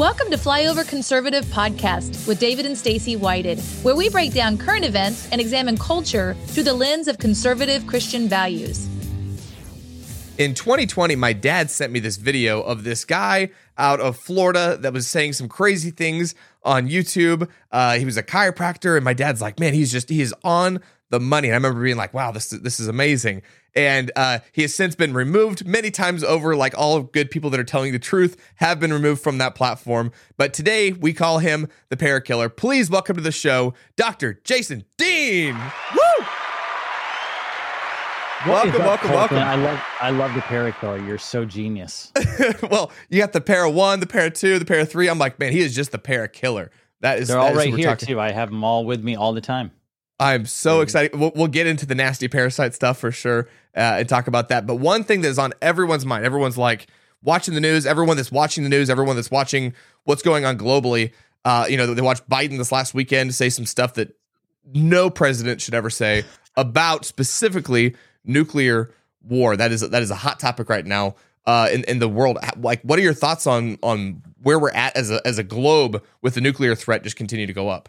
Welcome to Flyover Conservative Podcast with David and Stacy Whited, where we break down current events and examine culture through the lens of conservative Christian values. In 2020, my dad sent me this video of this guy out of Florida that was saying some crazy things on YouTube. Uh, he was a chiropractor, and my dad's like, man, he's just, he is on the money. And I remember being like, wow, this, this is amazing and uh, he has since been removed many times over. Like all good people that are telling the truth have been removed from that platform. But today we call him the Parakiller. Please welcome to the show, Dr. Jason Dean. Woo! welcome, welcome, welcome. I love, I love the Parakiller. You're so genius. well, you got the Para One, the Para Two, the Para Three. I'm like, man, he is just the Parakiller. That is. They're all right here too. I have them all with me all the time. I'm so excited. We'll, we'll, get into the nasty parasite stuff for sure uh, and talk about that. But one thing that is on everyone's mind, everyone's like watching the news, everyone that's watching the news, everyone that's watching what's going on globally. Uh, you know, they watched Biden this last weekend say some stuff that no president should ever say about specifically nuclear war. That is that is a hot topic right now uh, in in the world. Like, what are your thoughts on on where we're at as a as a globe with the nuclear threat just continue to go up?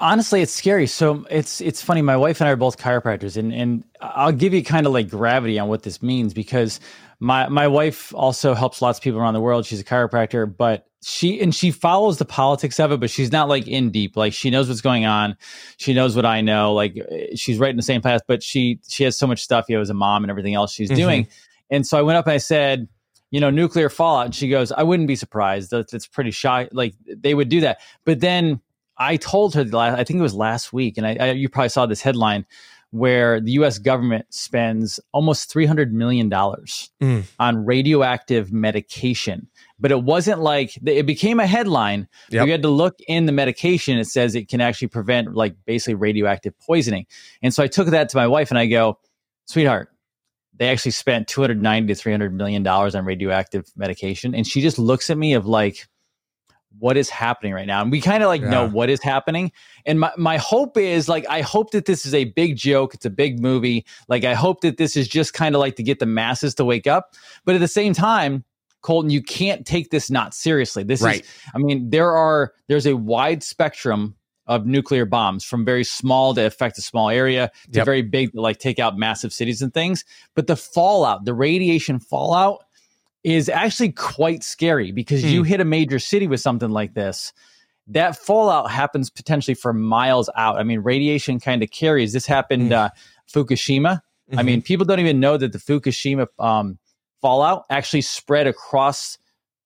Honestly it's scary. So it's it's funny my wife and i are both chiropractors and and i'll give you kind of like gravity on what this means because my my wife also helps lots of people around the world. She's a chiropractor but she and she follows the politics of it but she's not like in deep. Like she knows what's going on. She knows what i know. Like she's right in the same path but she she has so much stuff. You know as a mom and everything else she's mm-hmm. doing and so i went up and i said you know nuclear fallout. And she goes i wouldn't be surprised. That's, that's pretty shy. Like they would do that. But then I told her, last, I think it was last week, and I, I, you probably saw this headline where the U.S. government spends almost three hundred million dollars mm. on radioactive medication. But it wasn't like it became a headline. Yep. You had to look in the medication. It says it can actually prevent like basically radioactive poisoning. And so I took that to my wife and I go, sweetheart, they actually spent 290 to 300 million dollars on radioactive medication. And she just looks at me of like, what is happening right now. And we kind of like yeah. know what is happening. And my, my hope is like i hope that this is a big joke. It's a big movie. Like i hope that this is just kind of like to get the masses to wake up. But at the same time colton you can't take this not seriously. This right. is i mean there are there's a wide spectrum of nuclear bombs from very small to affect a small area to yep. very big to like take out massive cities and things. But the fallout the radiation fallout is actually quite scary because mm. you hmm. hit a major city with something like this. That fallout happens potentially for miles out. I mean, radiation kind of carries. This happened mm. uh, Fukushima. Mm-hmm. I mean, people don't even know that the Fukushima um, fallout actually spread across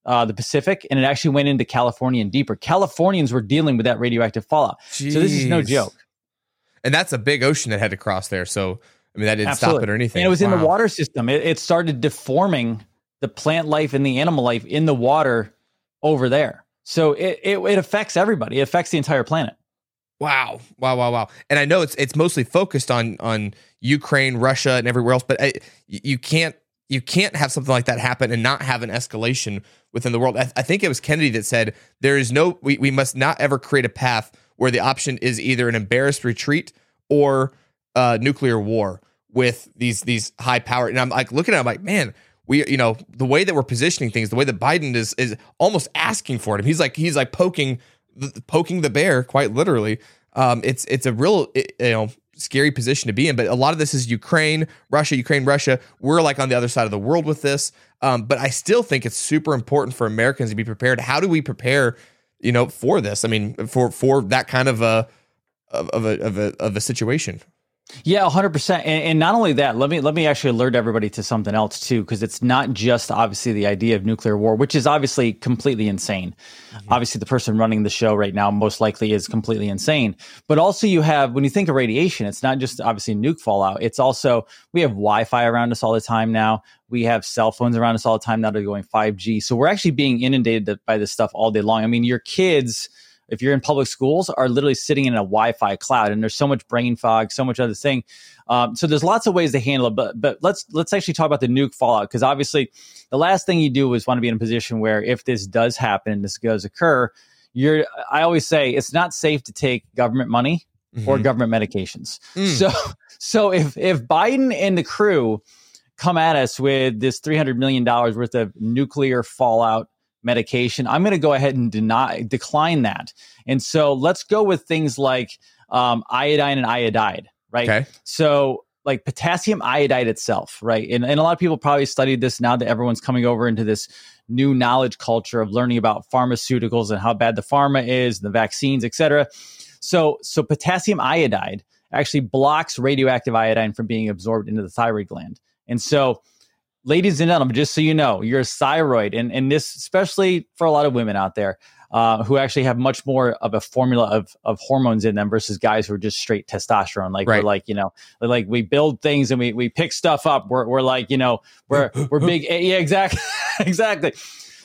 uh, the Pacific and it actually went into California and deeper. Californians were dealing with that radioactive fallout. Jeez. So this is no joke. And that's a big ocean that had to cross there. So I mean, that didn't Absolutely. stop it or anything. And it was wow. in the water system. It, it, started deforming the plant life and the animal life in the water over there. So it, it, it affects everybody. It affects the entire planet. Wow, wow, wow, wow! And I know it's it's mostly focused on on Ukraine, Russia, and everywhere else, but I, you can't you can't have something like that happen and not have an escalation within the world. I, I think it was Kennedy that said there is no we, we must not ever create a path where the option is either an embarrassed retreat or uh, nuclear war with these these high power. And I'm like looking at it, I'm like, man, we you know the way that we're positioning things the way that biden is is almost asking for it. He's like he's like poking poking the bear quite literally. Um it's it's a real you know scary position to be in. But a lot of this is ukraine russia ukraine russia. We're like on the other side of the world with this. Um but i still think it's super important for americans to be prepared. How do we prepare you know for this? I mean for for that kind of a of a of a of a situation yeah, hundred percent. And not only that, let me let me actually alert everybody to something else too, because it's not just obviously the idea of nuclear war, which is obviously completely insane. Mm-hmm. Obviously, the person running the show right now most likely is completely insane. But also, you have when you think of radiation, it's not just obviously nuke fallout. It's also we have Wi-Fi around us all the time now. We have cell phones around us all the time now. They're going five G, so we're actually being inundated by this stuff all day long. I mean, your kids if you're in public schools, are literally sitting in a Wi-Fi cloud, and there's so much brain fog, so much other thing. Um, so there's lots of ways to handle it, but but let's let's actually talk about the nuke fallout because obviously the last thing you do is want to be in a position where if this does happen and this does occur, you're. I always say it's not safe to take government money mm-hmm. or government medications. Mm. So so if if Biden and the crew come at us with this $300 million worth of nuclear fallout medication. I'm going to go ahead and deny decline that. And so let's go with things like um, iodine and iodide, right? Okay. So like potassium iodide itself, right? And, and a lot of people probably studied this now that everyone's coming over into this new knowledge culture of learning about pharmaceuticals and how bad the pharma is, the vaccines, et cetera. So, so potassium iodide actually blocks radioactive iodine from being absorbed into the thyroid gland. And so, ladies and gentlemen, just so you know, your thyroid, and, and this especially for a lot of women out there, uh, who actually have much more of a formula of, of hormones in them versus guys who are just straight testosterone. Like Right. we're like, you know, like we build things and we, we pick stuff up. We're, we're like, you know, we're, we're big. Yeah, exactly. exactly.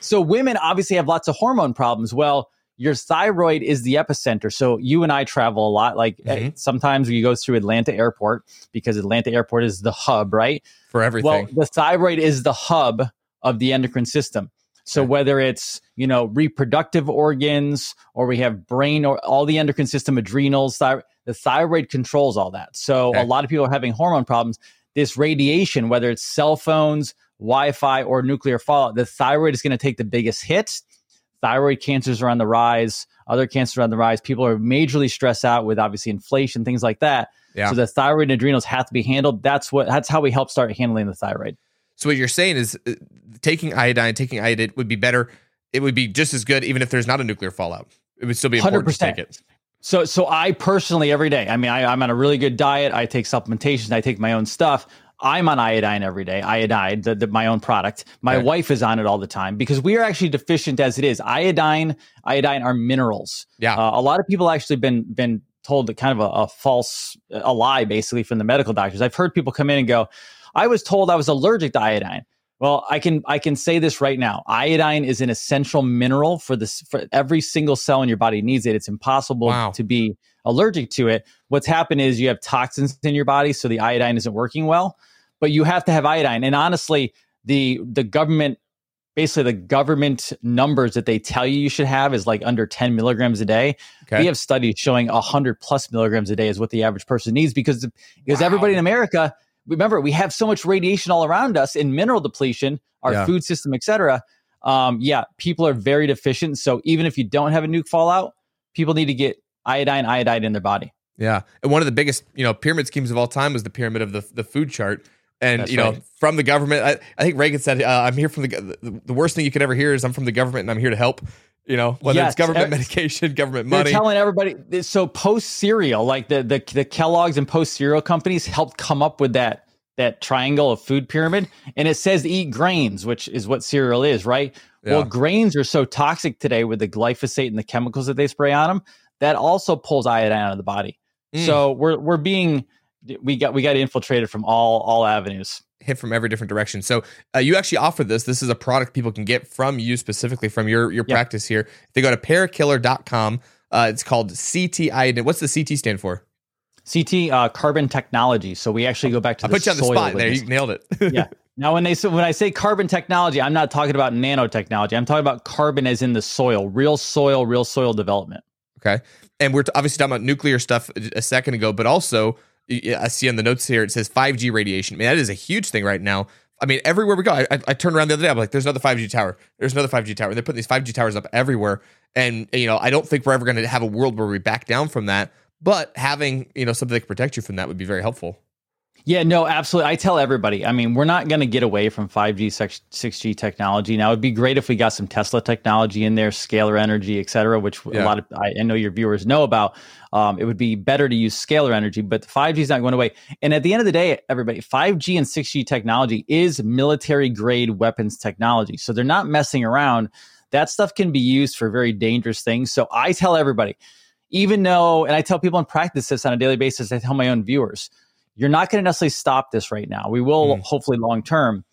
So women obviously have lots of hormone problems. Well, your thyroid is the epicenter. So you and I travel a lot. Like eh, Mhm. sometimes we go through Atlanta Airport because Atlanta Airport is the hub, right? For everything. Well, the thyroid is the hub of the endocrine system. So Okay. whether it's you know reproductive organs or we have brain or all the endocrine system, adrenals, thy- the thyroid controls all that. So Okay. a lot of people are having hormone problems. This radiation, whether it's cell phones, Wi-Fi, or nuclear fallout, the thyroid is going to take the biggest hit. Thyroid cancers are on the rise. Other cancers are on the rise. People are majorly stressed out with obviously inflation, things like that. Yeah. So the thyroid and adrenals have to be handled. That's what. That's how we help start handling the thyroid. So what you're saying is uh, taking iodine, taking iodine would be better. It would be just as good, even if there's not a nuclear fallout. It would still be important to take 100%. it. So, so I personally every day. I mean, I, I'm on a really good diet. I take supplementation. I take my own stuff. I'm on iodine every day. Iodine, the, the, my own product. My wife is on it all the time because we are actually deficient as it is. Iodine, iodine are minerals. Yeah. Uh, a lot of people actually been been told that kind of a, a false, a lie, basically from the medical doctors. I've heard people come in and go, "I was told I was allergic to iodine." Well, I can I can say this right now. Iodine is an essential mineral for this for every single cell in your body needs it. It's impossible Wow. to be allergic to it. What's happened is you have toxins in your body, so the iodine isn't working well. But you have to have iodine. And honestly, the the government basically the government numbers that they tell you you should have is like under 10 milligrams a day. Okay. We have studies showing 100 plus milligrams a day is what the average person needs because because Wow. everybody in America, remember, we have so much radiation all around us in mineral depletion, our Yeah. food system, etc. Um, yeah, people are very deficient. So even if you don't have a nuke fallout, people need to get iodine, iodide in their body. Yeah, and one of the biggest, you know, pyramid schemes of all time was the pyramid of the the food chart. And That's you know, right. from the government, I, I think Reagan said, uh, "I'm here from the, the the worst thing you could ever hear is I'm from the government and I'm here to help." You know, whether Yes, it's government er- medication, government They're money. telling everybody. So post cereal, like the, the the Kellogg's and post cereal companies helped come up with that that triangle of food pyramid, and it says eat grains, which is what cereal is, right? Well, grains are so toxic today with the glyphosate and the chemicals that they spray on them. That also pulls iodine out of the body. Mm. So we're we're being we got we got infiltrated from all all avenues. hit from every different direction. So uh, you actually offer this. This is a product people can get from you specifically from your your Yeah. practice here. If they go to parakiller.com. Uh, it's called CT iodine. What's the CT stand for? CT uh, carbon technology. So we actually go back to I the put you on the spot there. this. You nailed it. yeah. Now, when they say when I say carbon technology, I'm not talking about nanotechnology. I'm talking about carbon as in the soil, real soil, real soil development. Okay. And we're obviously talking about nuclear stuff a second ago, but also I see on the notes here it says 5G radiation. I mean, that is a huge thing right now. I mean, everywhere we go, I, I, turned around the other day. I'm like, there's another 5G tower. There's another 5G tower. They're putting these 5G towers up everywhere. And, you know, I don't think we're ever going to have a world where we back down from that. But having, you know, something that can protect you from that would be very helpful. Yeah, no, absolutely. I tell everybody. I mean, we're not going to get away from 5G, 6G technology. Now, it'd be great if we got some Tesla technology in there, scalar energy, et cetera, which Yeah. a lot of I, I know your viewers know about. Um, it would be better to use scalar energy, but 5G is not going away. And at the end of the day, everybody, 5G and 6G technology is military grade weapons technology. So they're not messing around. That stuff can be used for very dangerous things. So I tell everybody, even though, and I tell people in practice this on a daily basis, I tell my own viewers, you're not going to necessarily stop this right now. We will Mhm. hopefully long term,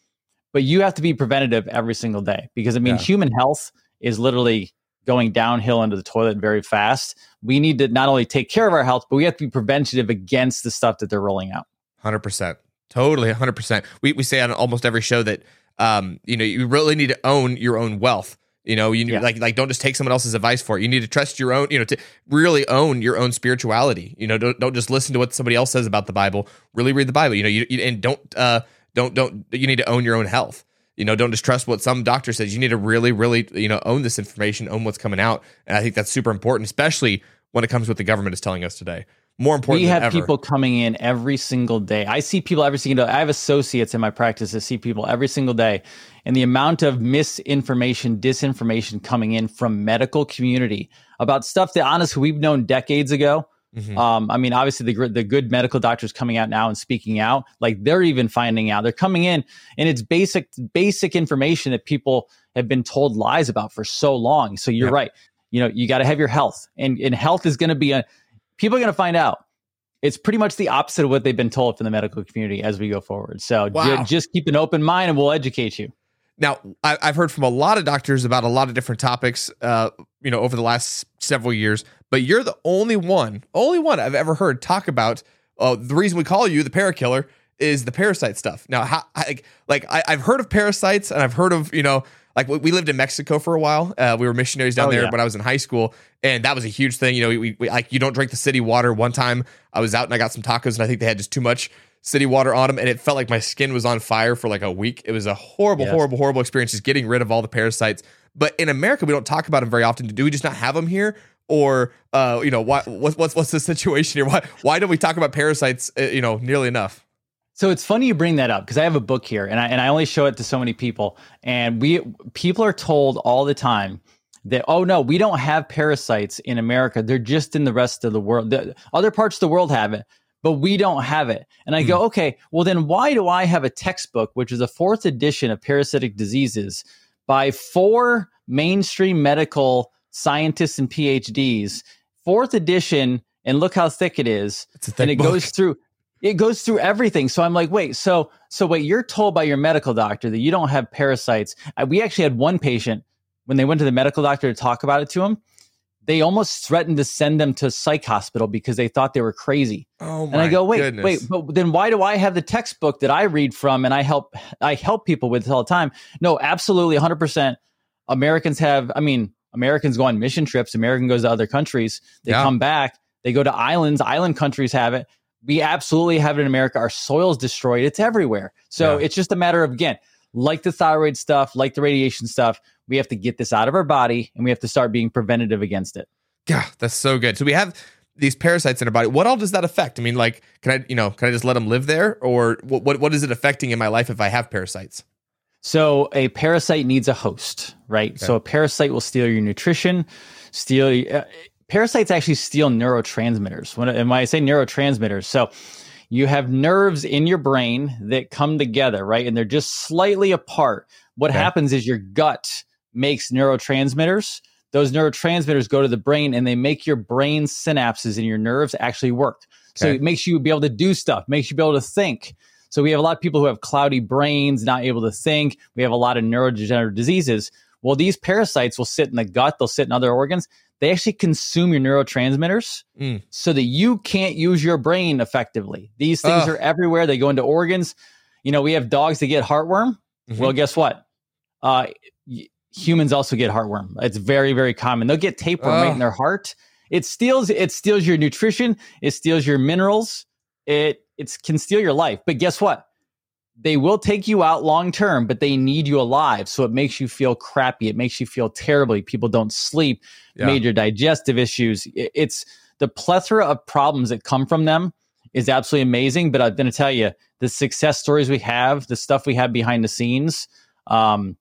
but you have to be preventative every single day because I mean, Yeah. human health is literally going downhill into the toilet very fast. We need to not only take care of our health, but we have to be preventative against the stuff that they're rolling out. Hundred percent, totally, hundred percent. We we say on almost every show that um you know you really need to own your own wealth. You know, you need, Yeah. like like don't just take someone else's advice for it. You need to trust your own. You know, to really own your own spirituality. You know, don't don't just listen to what somebody else says about the Bible. Really read the Bible. You know, you, you and don't uh don't don't you need to own your own health. you know, don't just trust what some doctor says. You need to really, really, you know, own this information, own what's coming out. And I think that's super important, especially when it comes to what the government is telling us today. More important, we have people coming in every single day. I see people every single day. I have associates in my practice that see people every single day, and the amount of misinformation, disinformation coming in from medical community about stuff that honestly we've known decades ago. Mm-hmm. Um, I mean, obviously the the good medical doctors coming out now and speaking out, like they're even finding out. They're coming in, and it's basic basic information that people have been told lies about for so long. So you're yep. right. You know, you got to have your health, and and health is going to be a people are going to find out. It's pretty much the opposite of what they've been told from the medical community as we go forward. So wow. just keep an open mind, and we'll educate you. Now, I, have heard from a lot of doctors about a lot of different topics, uh, you know, over the last several years. But you're the only one, only one I've ever heard talk about. Uh, the reason we call you the parakiller is the parasite stuff. Now, how, I, like I, have heard of parasites, and I've heard of you know, like we lived in Mexico for a while. Uh, we were missionaries down oh, there yeah. when I was in high school, and that was a huge thing. You know, we, we like you don't drink the city water. One time I was out and I got some tacos, and I think they had just too much city water on them, and it felt like my skin was on fire for like a week. It was a horrible, yes. horrible, horrible experience just getting rid of all the parasites. But in America, we don't talk about them very often. Do we just not have them here? Or, uh, you know, why, what's, what's, what's the situation here? Why, why don't we talk about parasites, uh, you know, nearly enough? So it's funny you bring that up because I have a book here and I, and I only show it to so many people. And we, people are told all the time that, oh no, we don't have parasites in America. They're just in the rest of the world. The, other parts of the world have it but we don't have it. And I mm. go, hmm. okay, well, then why do I have a textbook, which is a fourth edition of parasitic diseases by four mainstream medical scientists and PhDs, fourth edition, and look how thick it is. and it book. goes through it goes through everything. So I'm like, wait, so so wait, you're told by your medical doctor that you don't have parasites. Uh, we actually had one patient when they went to the medical doctor to talk about it to him they almost threatened to send them to psych hospital because they thought they were crazy. Oh and I go, wait, goodness. wait, but then why do I have the textbook that I read from and I help I help people with all the time? No, absolutely 100%. Americans have, I mean, Americans go on mission trips, American goes to other countries, they yeah. come back, they go to islands, island countries have it. We absolutely have it in America. Our soil's destroyed. It's everywhere. So yeah. it's just a matter of again, like the thyroid stuff, like the radiation stuff, we have to get this out of our body and we have to start being preventative against it. Yeah, that's so good. So we have these parasites in our body. What all does that affect? I mean, like, can I, you know, can I just let them live there, or what? What, what is it affecting in my life if I have parasites? So a parasite needs a host, right? Okay. So a parasite will steal your nutrition, steal. Uh, parasites actually steal neurotransmitters. When, and when I say neurotransmitters, so you have nerves in your brain that come together, right? And they're just slightly apart. What okay. happens is your gut makes neurotransmitters. Those neurotransmitters go to the brain and they make your brain synapses in your nerves actually work. Okay. So it makes you be able to do stuff, makes you be able to think. So we have a lot of people who have cloudy brains, not able to think. We have a lot of neurodegenerative diseases. Well, these parasites will sit in the gut, they'll sit in other organs. They actually consume your neurotransmitters mm. so that you can't use your brain effectively. These things Ugh. are everywhere. They go into organs. You know, we have dogs that get heartworm. Mm-hmm. Well, guess what? Uh, humans also get heartworm. It's very, very common. They'll get tapeworm right in their heart. It steals. It steals your nutrition. It steals your minerals. It it can steal your life. But guess what? They will take you out long term, but they need you alive. So it makes you feel crappy. It makes you feel terribly. People don't sleep. Yeah. Major digestive issues. It's the plethora of problems that come from them is absolutely amazing. But I'm going to tell you the success stories we have, the stuff we have behind the scenes um,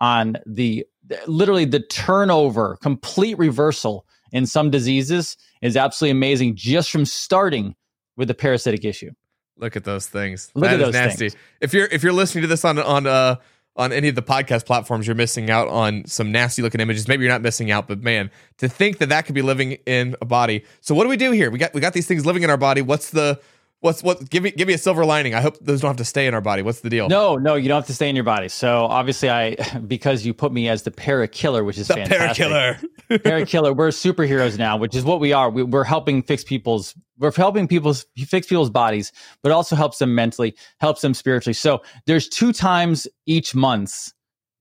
on the literally the turnover, complete reversal in some diseases is absolutely amazing just from starting with the parasitic issue. Look at those things. Look that at those nasty. Things. If you're if you're listening to this on on uh on any of the podcast platforms, you're missing out on some nasty looking images. Maybe you're not missing out, but man, to think that that could be living in a body. So what do we do here? We got we got these things living in our body. What's the what's what give me give me a silver lining. I hope those don't have to stay in our body. What's the deal? No no you don't have to stay in your body. So obviously i because you put me as the para killer which is the fantastic. para killer para killer we're superheroes now which is what we are. We, we're helping fix people's we're helping people's fix people's bodies but also helps them mentally helps them spiritually. So there's two times each month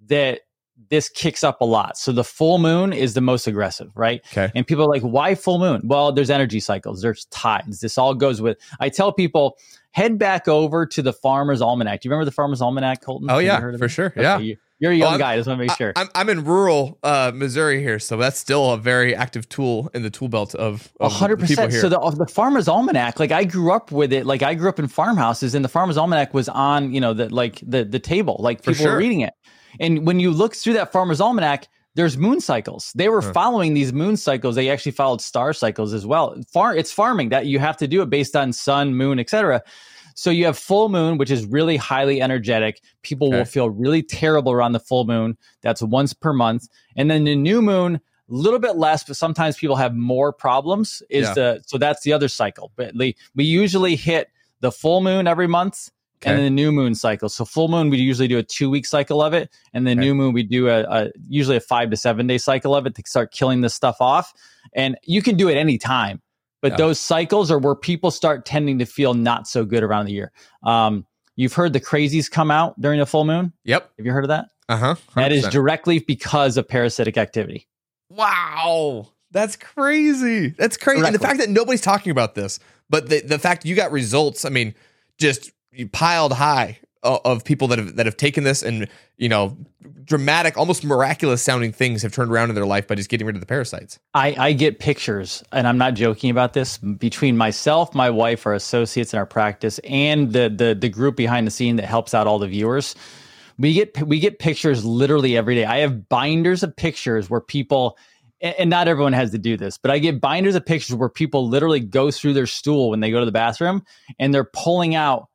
that this kicks up a lot. So the full moon is the most aggressive, right? Okay. And people are like, why full moon? Well, there's energy cycles, there's tides. This all goes with. I tell people, head back over to the Farmer's Almanac. Do you remember the Farmer's Almanac, Colton? Oh Have yeah, for it? sure. Okay, Yeah. you- You're a young Well, guy. I just want to make sure. I, am I'm in rural uh, Missouri here, so that's still a very active tool in the tool belt of, of hundred the people percent. here. So the the Farmer's Almanac, like I grew up with it. Like I grew up in farmhouses, and the Farmer's Almanac was on, you know, the like the the table. Like For people sure. were reading it. And when you look through that Farmer's Almanac, there's moon cycles. They were Huh. following these moon cycles. They actually followed star cycles as well. Far it's farming that you have to do it based on sun, moon, etc. So you have full moon, which is really highly energetic. People will feel really terrible around the full moon. That's once per month. And then the new moon, a little bit less, but sometimes people have more problems. Is Yeah. the so that's the other cycle. But we usually hit the full moon every month and then the new moon cycle. So full moon we usually do a two week cycle of it, and the Okay. new moon we do a, a usually a five to seven day cycle of it to start killing this stuff off. And you can do it any time, but Yeah. those cycles are where people start tending to feel not so good around the year. Um, you've heard the crazies come out during the full moon. yep. Have you heard of that? Uh huh. That is directly because of parasitic activity. Wow. That's crazy. That's crazy. And the fact that nobody's talking about this, but the, the fact you got results, I mean, just you piled high uh, of people that have that have taken this and you know dramatic almost miraculous sounding things have turned around in their life by just getting rid of the parasites I, I get pictures, and I'm not joking about this, between myself, my wife, our associates in our practice, and the the the group behind the scene that helps out all the viewers. We get we get pictures literally every day. I have binders of pictures where people and not everyone has to do this, but I get binders of pictures where people literally go through their stool when they go to the bathroom and they're pulling out.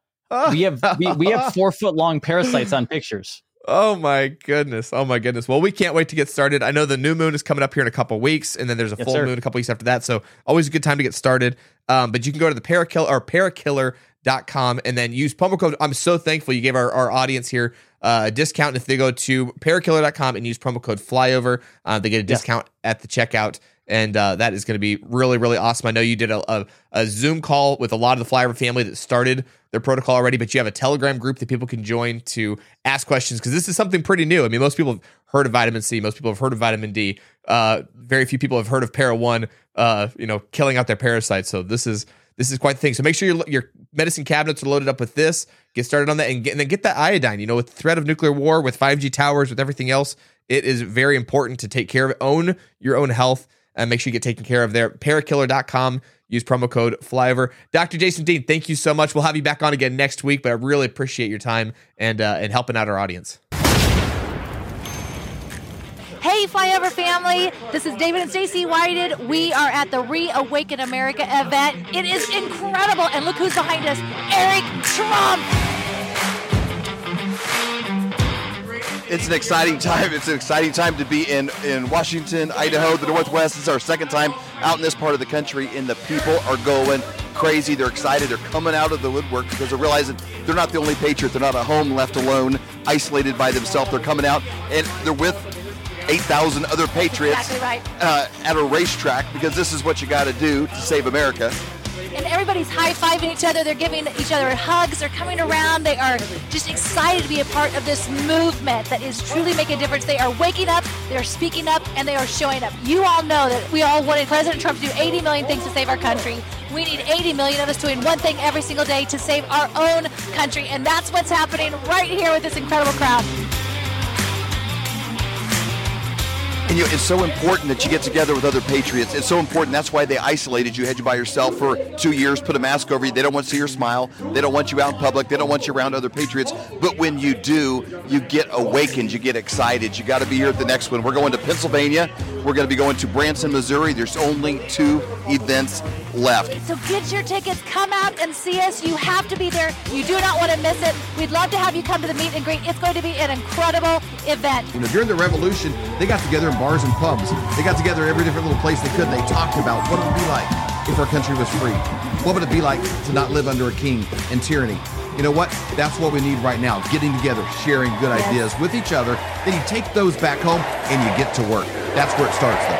We have we, we have four foot long parasites on pictures. Oh my goodness. Oh my goodness. Well, we can't wait to get started. I know the new moon is coming up here in a couple weeks, and then there's a Yes, full sir. moon a couple weeks after that. So always a good time to get started. Um, but you can go to the parakiller or parakiller.com and then use promo code. I'm so thankful you gave our, our audience here uh, a discount. If they go to parakiller.com and use promo code flyover, uh, they get a discount at the checkout. And uh, that is going to be really, really awesome. I know you did a, a, a Zoom call with a lot of the Flyover family that started their protocol already, but you have a Telegram group that people can join to ask questions because this is something pretty new. I mean, most people have heard of vitamin C, most people have heard of vitamin D. Uh, very few people have heard of Para One. Uh, you know, killing out their parasites. So this is this is quite the thing. So make sure your your medicine cabinets are loaded up with this. Get started on that, and, get, and then get that iodine. You know, with the threat of nuclear war, with 5G towers, with everything else, it is very important to take care of it. Own your own health and make sure you get taken care of there. Parakiller.com. Use promo code flyover. Dr. Jason Dean, thank you so much. We'll have you back on again next week, but I really appreciate your time and uh, and helping out our audience. Hey, Flyover family. This is David and Stacy Whited. We are at the Reawaken America event. It is incredible. And look who's behind us Eric Trump. It's an exciting time. It's an exciting time to be in, in Washington, Idaho, the Northwest. It's our second time out in this part of the country, and the people are going crazy. They're excited. They're coming out of the woodwork because they're realizing they're not the only patriot. They're not at home, left alone, isolated by themselves. They're coming out, and they're with 8,000 other patriots Exactly right. uh, at a racetrack because this is what you got to do to save America. And everybody's high fiving each other. They're giving each other hugs. They're coming around. They are just excited to be a part of this movement that is truly making a difference. They are waking up, they are speaking up, and they are showing up. You all know that we all wanted President Trump to do 80 million things to save our country. We need 80 million of us doing one thing every single day to save our own country. And that's what's happening right here with this incredible crowd. And you know, it's so important that you get together with other patriots. It's so important. That's why they isolated you, had you by yourself for two years, put a mask over you. They don't want to see your smile. They don't want you out in public. They don't want you around other patriots. But when you do, you get awakened. You get excited. You got to be here at the next one. We're going to Pennsylvania. We're going to be going to Branson, Missouri. There's only two events left. So get your tickets, come out and see us. You have to be there. You do not want to miss it. We'd love to have you come to the meet and greet. It's going to be an incredible event. You know, during the revolution, they got together in bars and pubs. They got together every different little place they could. They talked about what it would be like if our country was free. What would it be like to not live under a king and tyranny? You know what? That's what we need right now. Getting together, sharing good Yes. ideas with each other. Then you take those back home and you get to work. That's where it starts, though.